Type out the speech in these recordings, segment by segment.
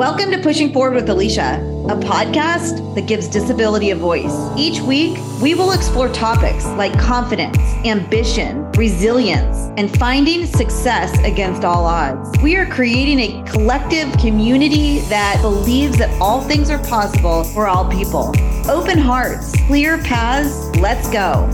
Welcome to Pushing Forward with Alycia, a podcast that gives disability a voice. Each week, we will explore topics like confidence, ambition, resilience, and finding success against all odds. We are creating a collective community that believes that all things are possible for all people. Open hearts, clear paths, let's go.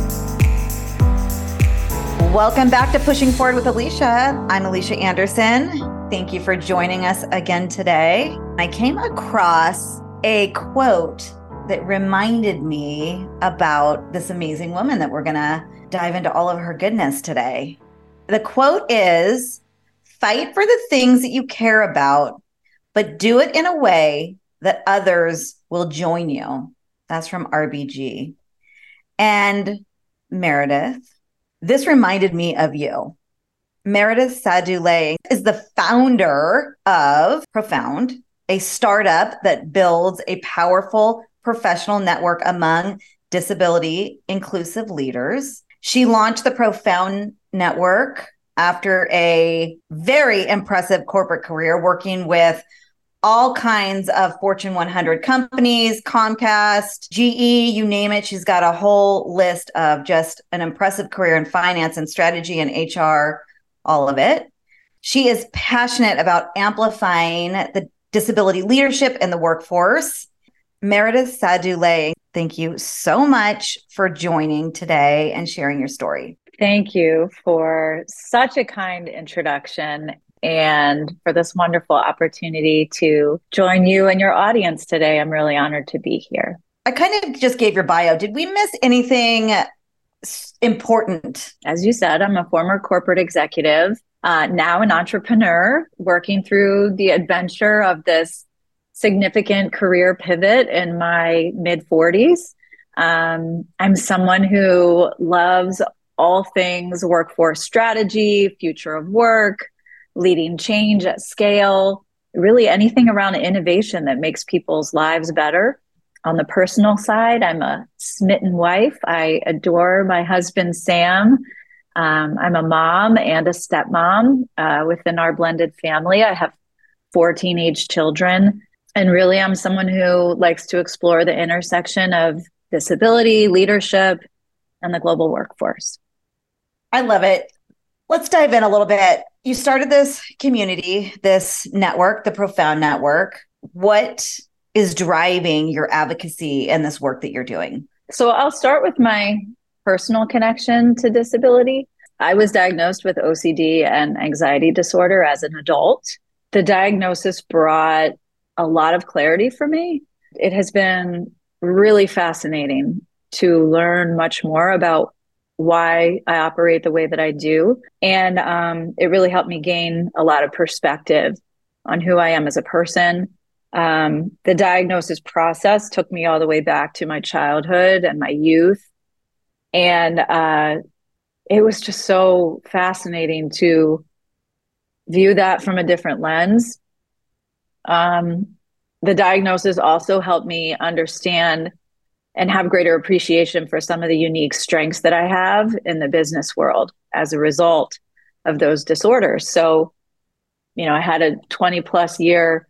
Welcome back to Pushing Forward with Alycia. I'm Alycia Anderson. Thank you for joining us again today. I came across a quote that reminded me about this amazing woman that we're going to dive into all of her goodness today. The quote is Fight for the things that you care about, but do it in a way that others will join you. That's from RBG. And Meredith, this reminded me of you. Meredith Sadoulet is the founder of Profound, a startup that builds a powerful professional network among disability inclusive leaders. She launched the Profound Network after a very impressive corporate career working with all kinds of Fortune 100 companies, Comcast, GE, you name it. She's got a whole list of just an impressive career in finance and strategy and HR all of it. She is passionate about amplifying the disability leadership in the workforce. Meredith Sadoulet, thank you so much for joining today and sharing your story. Thank you for such a kind introduction and for this wonderful opportunity to join you and your audience today. I'm really honored to be here. I kind of just gave your bio. Did we miss anything important? As you said, I'm a former corporate executive, uh, now an entrepreneur, working through the adventure of this significant career pivot in my mid 40s. Um, I'm someone who loves all things workforce strategy, future of work, leading change at scale, really anything around innovation that makes people's lives better on the personal side, I'm a smitten wife. I adore my husband, Sam. Um, I'm a mom and a stepmom uh, within our blended family. I have four teenage children. And really, I'm someone who likes to explore the intersection of disability, leadership, and the global workforce. I love it. Let's dive in a little bit. You started this community, this network, the Profound Network. What is driving your advocacy and this work that you're doing? So I'll start with my personal connection to disability. I was diagnosed with OCD and anxiety disorder as an adult. The diagnosis brought a lot of clarity for me. It has been really fascinating to learn much more about why I operate the way that I do. And um, it really helped me gain a lot of perspective on who I am as a person um, the diagnosis process took me all the way back to my childhood and my youth. And uh, it was just so fascinating to view that from a different lens. Um, the diagnosis also helped me understand and have greater appreciation for some of the unique strengths that I have in the business world as a result of those disorders. So, you know, I had a 20 plus year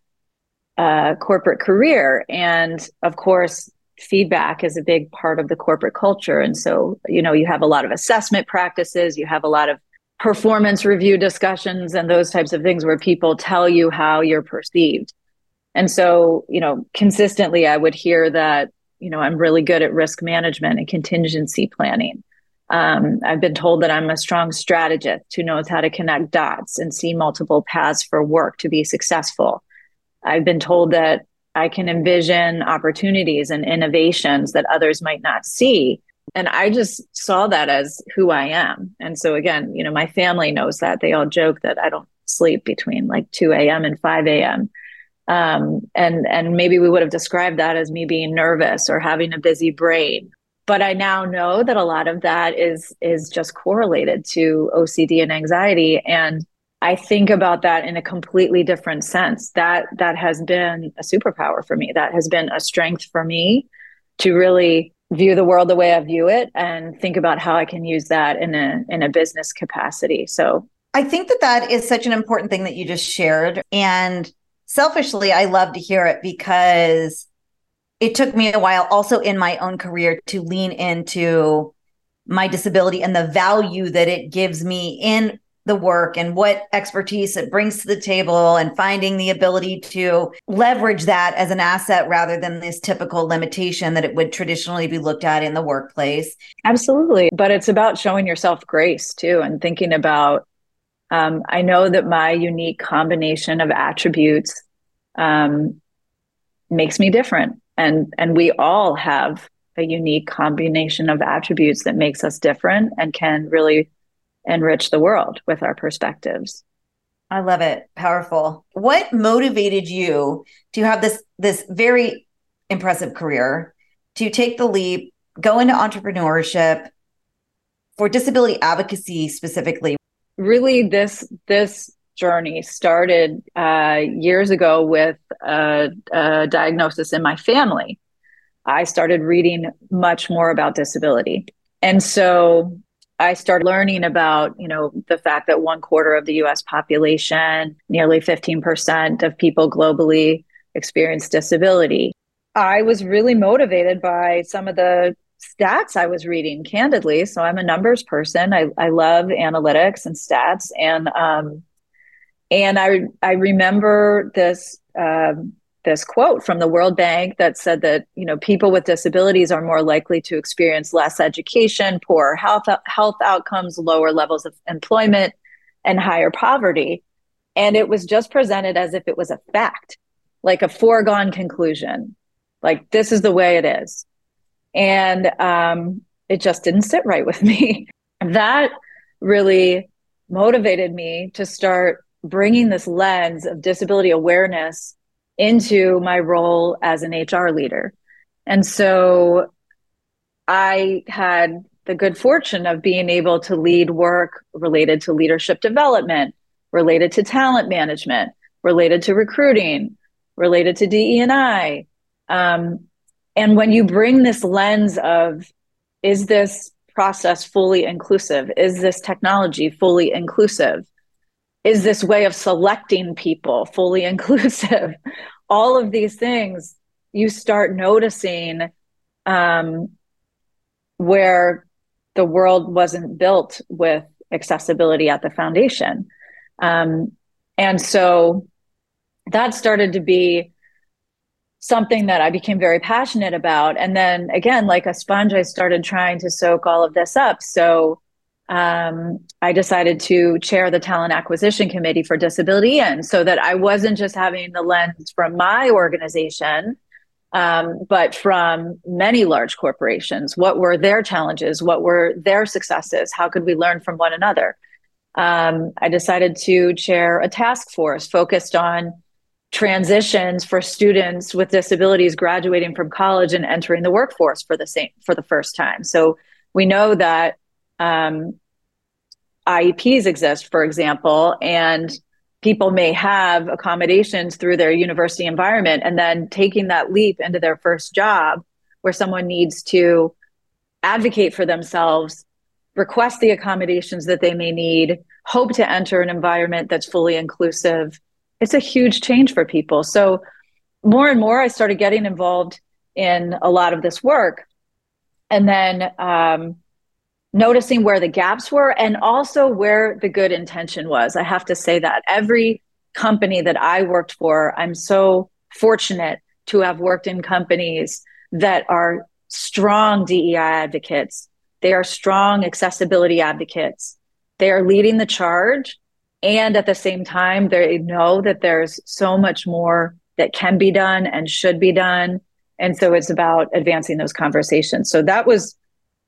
uh, corporate career. And of course, feedback is a big part of the corporate culture. And so, you know, you have a lot of assessment practices, you have a lot of performance review discussions and those types of things where people tell you how you're perceived. And so, you know, consistently I would hear that, you know, I'm really good at risk management and contingency planning. Um, I've been told that I'm a strong strategist who knows how to connect dots and see multiple paths for work to be successful. I've been told that I can envision opportunities and innovations that others might not see. And I just saw that as who I am. And so, again, you know, my family knows that. They all joke that I don't sleep between like 2 a.m. and 5 a.m. Um, and and maybe we would have described that as me being nervous or having a busy brain. But I now know that a lot of that is is just correlated to OCD and anxiety. And I think about that in a completely different sense. That that has been a superpower for me. That has been a strength for me to really view the world the way I view it and think about how I can use that in a in a business capacity. So I think that that is such an important thing that you just shared and selfishly, I love to hear it because it took me a while also in my own career to lean into my disability and the value that it gives me in the work and what expertise it brings to the table and finding the ability to leverage that as an asset rather than this typical limitation that it would traditionally be looked at in the workplace. Absolutely. But it's about showing yourself grace too and thinking about um, I know that my unique combination of attributes um, makes me different. And and we all have a unique combination of attributes that makes us different and can really enrich the world with our perspectives. I love it. Powerful. What motivated you to have this this very impressive career, to take the leap, go into entrepreneurship for disability advocacy specifically? Really this this journey started uh, years ago with a, a diagnosis in my family. I started reading much more about disability. And so I started learning about, you know, the fact that one quarter of the US population, nearly 15% of people globally experience disability. I was really motivated by some of the stats I was reading candidly. So I'm a numbers person. I, I love analytics and stats. And um, and I I remember this um, this quote from the World Bank that said that you know people with disabilities are more likely to experience less education, poor health health outcomes, lower levels of employment, and higher poverty. And it was just presented as if it was a fact, like a foregone conclusion, like this is the way it is, and um, it just didn't sit right with me. that really motivated me to start bringing this lens of disability awareness into my role as an HR leader. And so I had the good fortune of being able to lead work related to leadership development, related to talent management, related to recruiting, related to DE&I. Um, and when you bring this lens of, is this process fully inclusive? Is this technology fully inclusive? Is this way of selecting people fully inclusive all of these things you start noticing um, where the world wasn't built with accessibility at the foundation um, and so that started to be something that I became very passionate about. And then again, like a sponge, I started trying to soak all of this up. So um, I decided to chair the talent acquisition committee for disability and so that I wasn't just having the lens from my organization, um, but from many large corporations. What were their challenges? What were their successes? How could we learn from one another? Um, I decided to chair a task force focused on transitions for students with disabilities graduating from college and entering the workforce for the same for the first time. So we know that um, IEPs exist, for example, and people may have accommodations through their university environment and then taking that leap into their first job where someone needs to advocate for themselves, request the accommodations that they may need, hope to enter an environment that's fully inclusive. It's a huge change for people. So, more and more, I started getting involved in a lot of this work. And then um, noticing where the gaps were and also where the good intention was. I have to say that every company that I worked for, I'm so fortunate to have worked in companies that are strong DEI advocates. They are strong accessibility advocates. They are leading the charge. And at the same time, they know that there's so much more that can be done and should be done. And so it's about advancing those conversations. So that was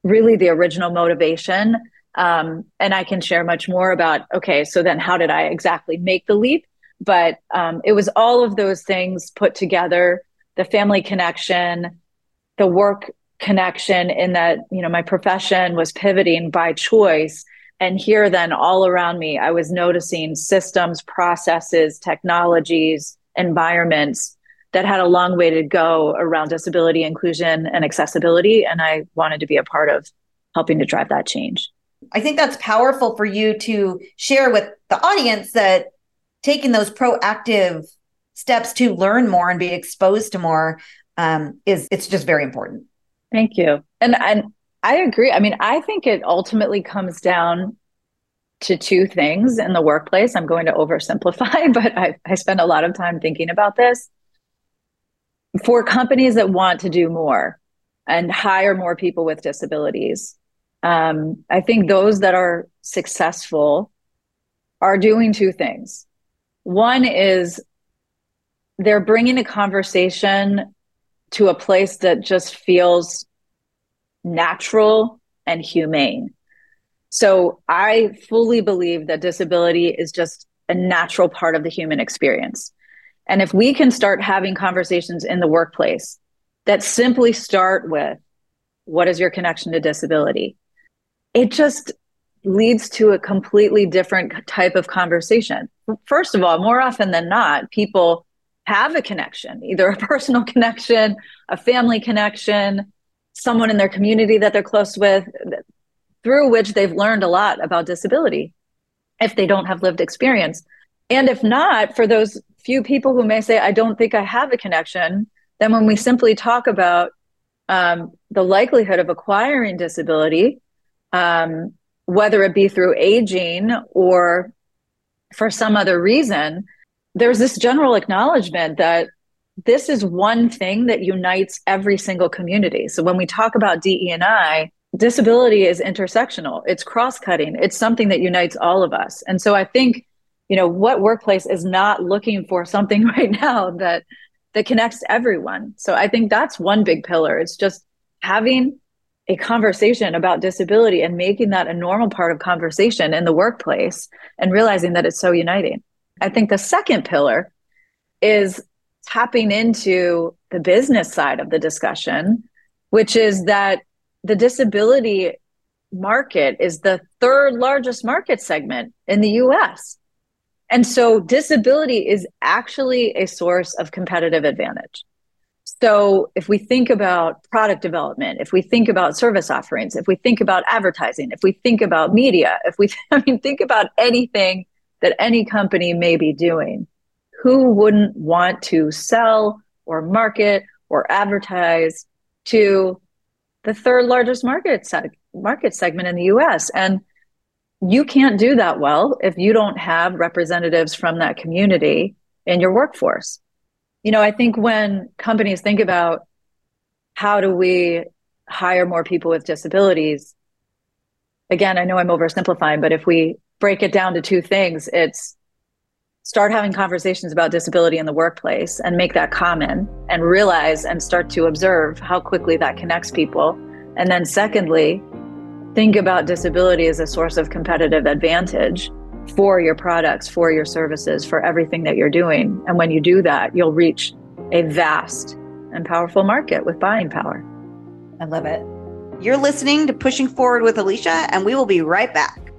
really the original motivation. Um, and I can share much more about, okay, so then how did I exactly make the leap? But um, it was all of those things put together the family connection, the work connection, in that, you know, my profession was pivoting by choice. And here, then, all around me, I was noticing systems, processes, technologies, environments that had a long way to go around disability inclusion and accessibility. And I wanted to be a part of helping to drive that change. I think that's powerful for you to share with the audience that taking those proactive steps to learn more and be exposed to more um, is it's just very important. Thank you. And and I agree. I mean, I think it ultimately comes down to two things in the workplace. I'm going to oversimplify, but I, I spend a lot of time thinking about this. For companies that want to do more and hire more people with disabilities, um, I think those that are successful are doing two things. One is they're bringing a conversation to a place that just feels natural and humane. So I fully believe that disability is just a natural part of the human experience. And if we can start having conversations in the workplace that simply start with what is your connection to disability? It just leads to a completely different type of conversation. First of all, more often than not, people have a connection, either a personal connection, a family connection, someone in their community that they're close with, through which they've learned a lot about disability if they don't have lived experience. And if not, for those few people who may say, I don't think I have a connection, then when we simply talk about um, the likelihood of acquiring disability, um, whether it be through aging or for some other reason, there's this general acknowledgement that this is one thing that unites every single community. So when we talk about DE&I, disability is intersectional. It's cross-cutting. It's something that unites all of us. And so I think, you know, what workplace is not looking for something right now that that connects everyone. So I think that's one big pillar. It's just having a conversation about disability and making that a normal part of conversation in the workplace and realizing that it's so uniting. I think the second pillar is tapping into the business side of the discussion, which is that the disability market is the third largest market segment in the US. And so disability is actually a source of competitive advantage. So if we think about product development, if we think about service offerings, if we think about advertising, if we think about media, if we I mean think about anything that any company may be doing, who wouldn't want to sell or market or advertise to the third largest market seg- market segment in the US and you can't do that well if you don't have representatives from that community in your workforce. You know, I think when companies think about how do we hire more people with disabilities, again, I know I'm oversimplifying, but if we break it down to two things, it's start having conversations about disability in the workplace and make that common and realize and start to observe how quickly that connects people. And then, secondly, think about disability as a source of competitive advantage for your products, for your services, for everything that you're doing. And when you do that, you'll reach a vast and powerful market with buying power. I love it. You're listening to Pushing Forward with Alycia, and we will be right back.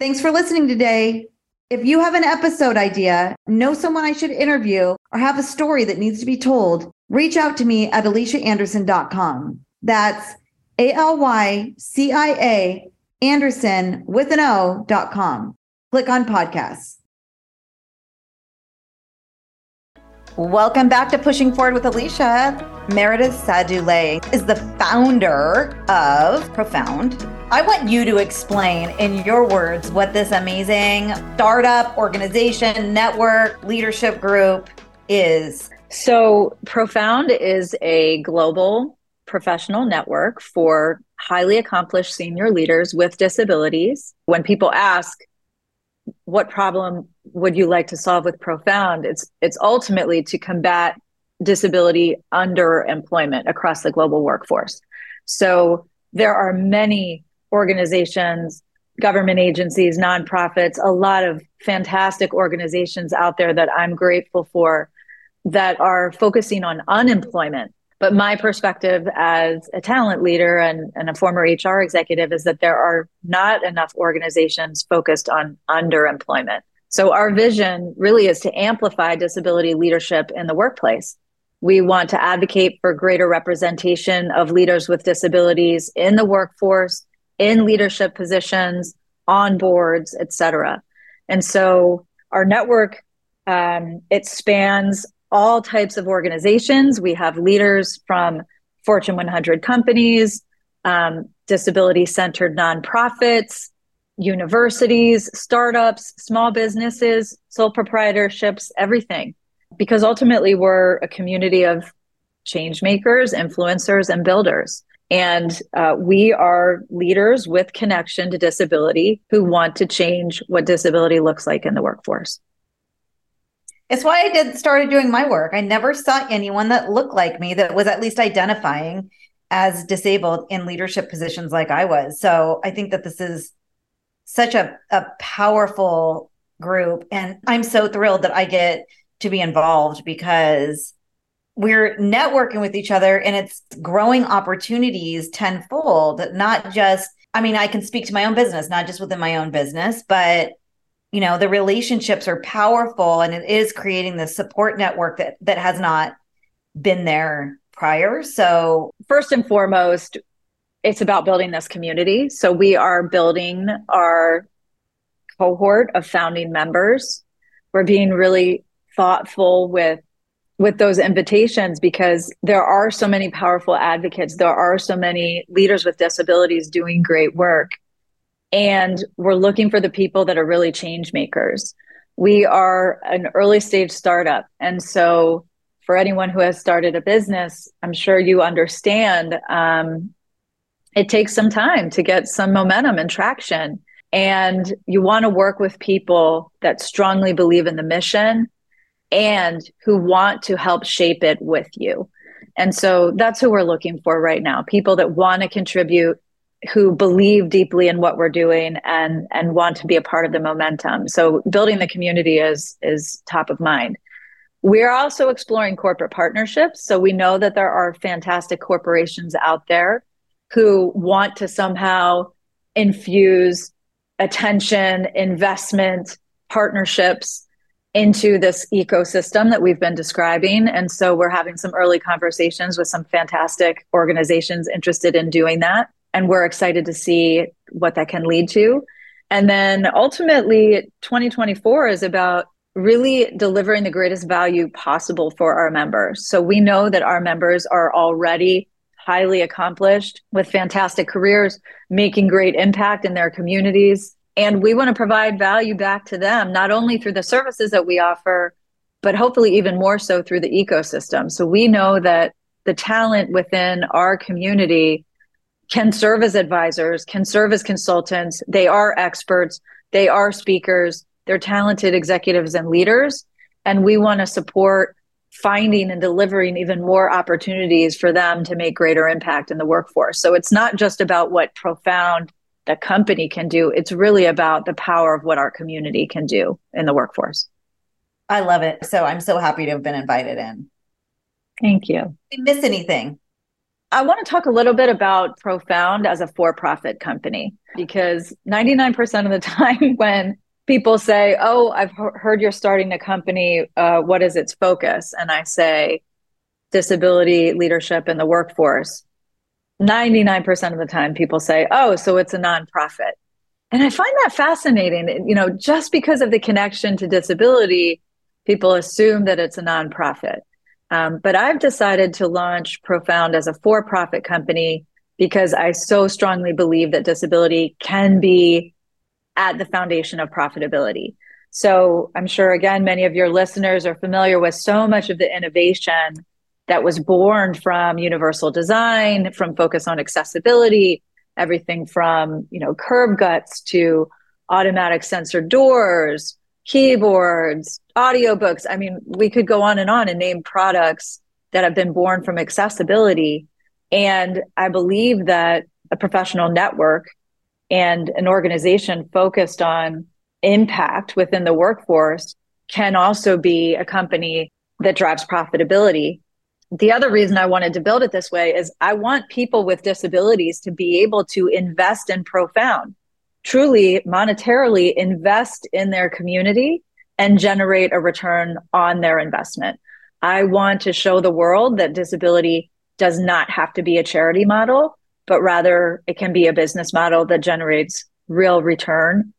Thanks for listening today. If you have an episode idea, know someone I should interview, or have a story that needs to be told, reach out to me at alyciaanderson.com. That's A L Y C I A Anderson with an O dot com. Click on podcasts. Welcome back to Pushing Forward with Alycia. Meredith Sadoulet is the founder of Profound I want you to explain in your words what this amazing startup, organization, network, leadership group is. So, Profound is a global professional network for highly accomplished senior leaders with disabilities. When people ask, what problem would you like to solve with Profound? It's it's ultimately to combat disability underemployment across the global workforce. So there are many organizations, government agencies, nonprofits, a lot of fantastic organizations out there that I'm grateful for that are focusing on unemployment. But my perspective as a talent leader and, and a former HR executive is that there are not enough organizations focused on underemployment. So, our vision really is to amplify disability leadership in the workplace. We want to advocate for greater representation of leaders with disabilities in the workforce, in leadership positions, on boards, et cetera. And so our network Um, it spans all types of organizations. We have leaders from Fortune 100 companies, um, disability centered nonprofits, universities, startups, small businesses, sole proprietorships, everything. Because ultimately, we're a community of change makers, influencers, and builders. And uh, we are leaders with connection to disability who want to change what disability looks like in the workforce. It's why I did started doing my work. I never saw anyone that looked like me that was at least identifying as disabled in leadership positions like I was. So I think that this is such a, a powerful group. And I'm so thrilled that I get to be involved because we're networking with each other and it's growing opportunities tenfold, not just, I mean, I can speak to my own business, not just within my own business, but you know, the relationships are powerful and it is creating this support network that that has not been there prior. So, first and foremost, it's about building this community. So, we are building our cohort of founding members. We're being really thoughtful with with those invitations because there are so many powerful advocates there are so many leaders with disabilities doing great work and we're looking for the people that are really change makers. We are an early stage startup. And so for anyone who has started a business i'm sure you understand um, it takes some time to get some momentum and traction. And you want to work with people that strongly believe in the mission and who want to help shape it with you. And so that's who we're looking for right now people that want to contribute who believe deeply in what we're doing and and want to be a part of the momentum so building the community is is top of mind we're also exploring corporate partnerships so we know that there are fantastic corporations out there who want to somehow infuse attention investment partnerships into this ecosystem that we've been describing. And so we're having some early conversations with some fantastic organizations interested in doing that. And we're excited to see what that can lead to. And then ultimately, 2024 is about really delivering the greatest value possible for our members. So we know that our members are already highly accomplished with fantastic careers, making great impact in their communities and we want to provide value back to them, not only through the services that we offer, but hopefully even more so through the ecosystem. So we know that the talent within our community can serve as advisors, can serve as consultants. They are experts, they are speakers, they're talented executives and leaders. And we want to support finding and delivering even more opportunities for them to make greater impact in the workforce. So it's not just about what profound the company can do. It's really about the power of what our community can do in the workforce. I love it. So I'm so happy to have been invited in. Thank you. Did miss anything? I want to talk a little bit about Profound as a for profit company because 99% of the time when people say, Oh, I've heard you're starting a company, uh, what is its focus? And I say, disability leadership in the workforce. 99% of the time people say, oh, so it's a nonprofit. And I find that fascinating. You know, just because of the connection to disability, people assume that it's a nonprofit. Um, but I've decided to launch Profound as a for profit company because I so strongly believe that disability can be at the foundation of profitability. So I'm sure, again, many of your listeners are familiar with so much of the innovation that was born from universal design, from focus on accessibility, everything from, you know, curb cuts to automatic sensor doors, keyboards, audiobooks. I mean, we could go on and on and name products that have been born from accessibility. And I believe that a professional network and an organization focused on impact within the workforce can also be a company that drives profitability the other reason I wanted to build it this way is I want people with disabilities to be able to invest in profound, truly monetarily invest in their community and generate a return on their investment. I want to show the world that disability does not have to be a charity model, but rather it can be a business model that generates real return,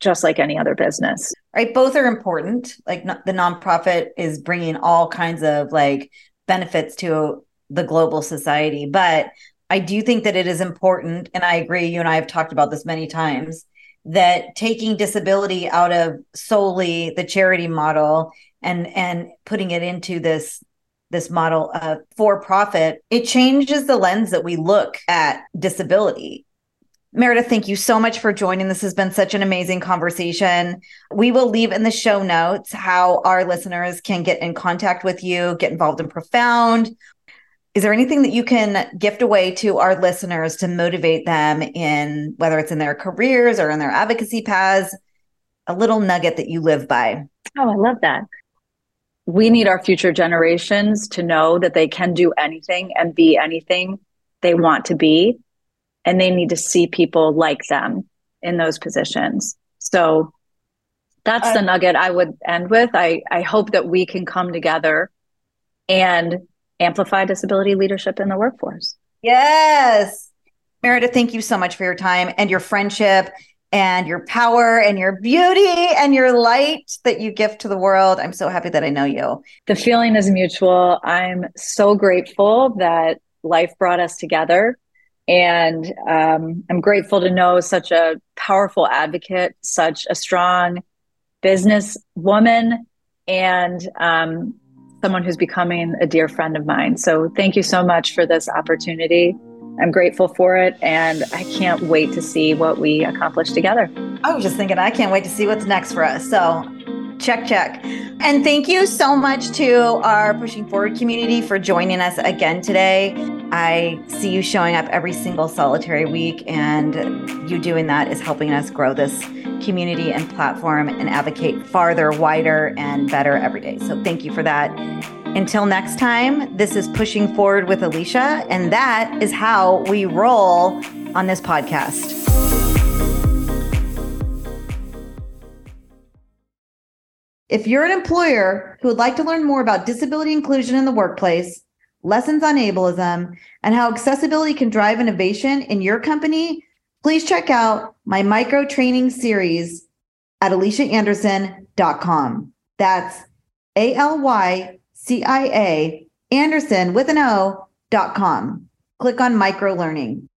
just like any other business. right? Both are important. Like the nonprofit is bringing all kinds of like benefits to the global society, but I do think that it is important, and I agree. You and I have talked about this many times that taking disability out of solely the charity model and and putting it into this this model of for profit, it changes the lens that we look at disability. Meredith, thank you so much for joining. This has been such an amazing conversation. We will leave in the show notes how our listeners can get in contact with you, get involved in Profound. Is there anything that you can gift away to our listeners to motivate them in whether it's in their careers or in their advocacy paths? A little nugget that you live by. Oh, I love that we need our future generations to know that they can do anything and be anything they want to be. And they need to see people like them in those positions. So that's uh, the nugget I would end with. I, I hope that we can come together and amplify disability leadership in the workforce. Yes. Meredith, thank you so much for your time and your friendship and your power and your beauty and your light that you give to the world. I'm so happy that I know you. The feeling is mutual. I'm so grateful that life brought us together. And um, I'm grateful to know such a powerful advocate, such a strong business woman, and um, someone who's becoming a dear friend of mine. So thank you so much for this opportunity. I'm grateful for it and I can't wait to see what we accomplish together. I was just thinking, I can't wait to see what's next for us. So, check, check. And thank you so much to our Pushing Forward community for joining us again today. I see you showing up every single solitary week, and you doing that is helping us grow this community and platform and advocate farther, wider, and better every day. So, thank you for that. Until next time, this is Pushing Forward with Alycia, and that is how we roll on this podcast. If you're an employer who would like to learn more about disability inclusion in the workplace, lessons on ableism, and how accessibility can drive innovation in your company, please check out my micro training series at alyciaanderson.com. That's A L Y C I A Anderson with an O dot com. Click on micro learning.